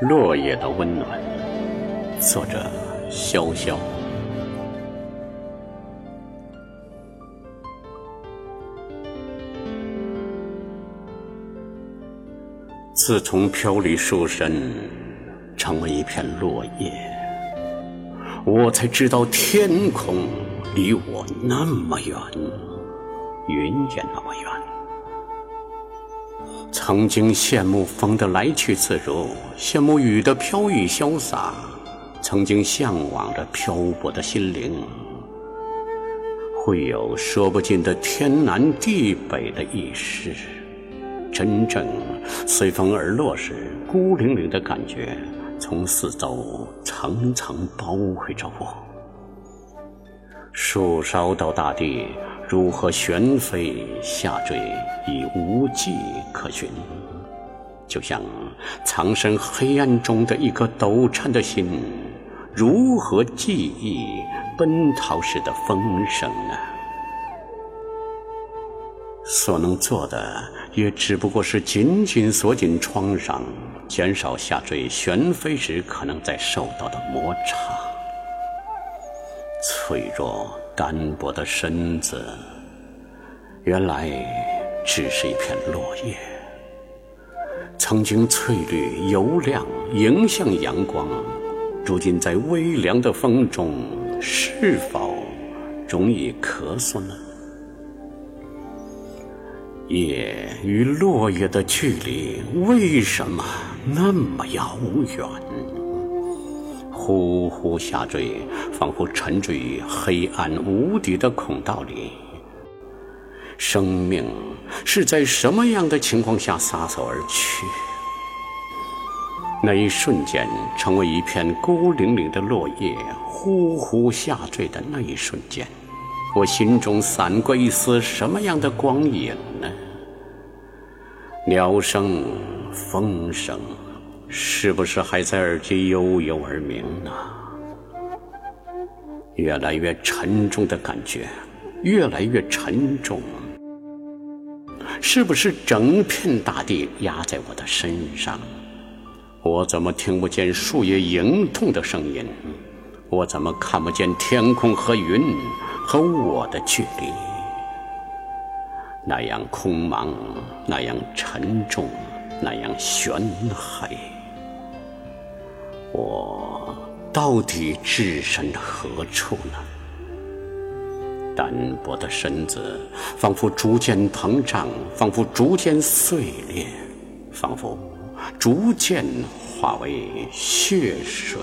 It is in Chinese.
落叶的温暖，作者潇潇。自从飘离树身，成为一片落叶，我才知道天空离我那么远，云也那么远。曾经羡慕风的来去自如，羡慕雨的飘逸潇洒，曾经向往着漂泊的心灵，会有说不尽的天南地北的意识。真正随风而落时，孤零零的感觉从四周层层包围着我。树梢到大地，如何旋飞下坠，已无迹可寻。就像藏身黑暗中的一颗抖颤的心，如何记忆奔逃时的风声呢？所能做的，也只不过是紧紧锁紧创伤，减少下坠旋飞时可能在受到的摩擦。脆弱单薄的身子，原来只是一片落叶。曾经翠绿油亮，迎向阳光，如今在微凉的风中，是否容易咳嗽呢？叶与落叶的距离为什么那么遥远？呼呼下坠，仿佛沉坠于黑暗无底的孔道里。生命是在什么样的情况下撒手而去？那一瞬间，成为一片孤零零的落叶，呼呼下坠的那一瞬间。我心中闪过一丝什么样的光影呢？鸟声、风声，是不是还在耳际悠悠而鸣呢？越来越沉重的感觉，越来越沉重。是不是整片大地压在我的身上？我怎么听不见树叶迎痛的声音？我怎么看不见天空和云？和我的距离，那样空茫，那样沉重，那样悬黑。我到底置身何处呢？单薄的身子，仿佛逐渐膨胀，仿佛逐渐碎裂，仿佛逐渐化为血水。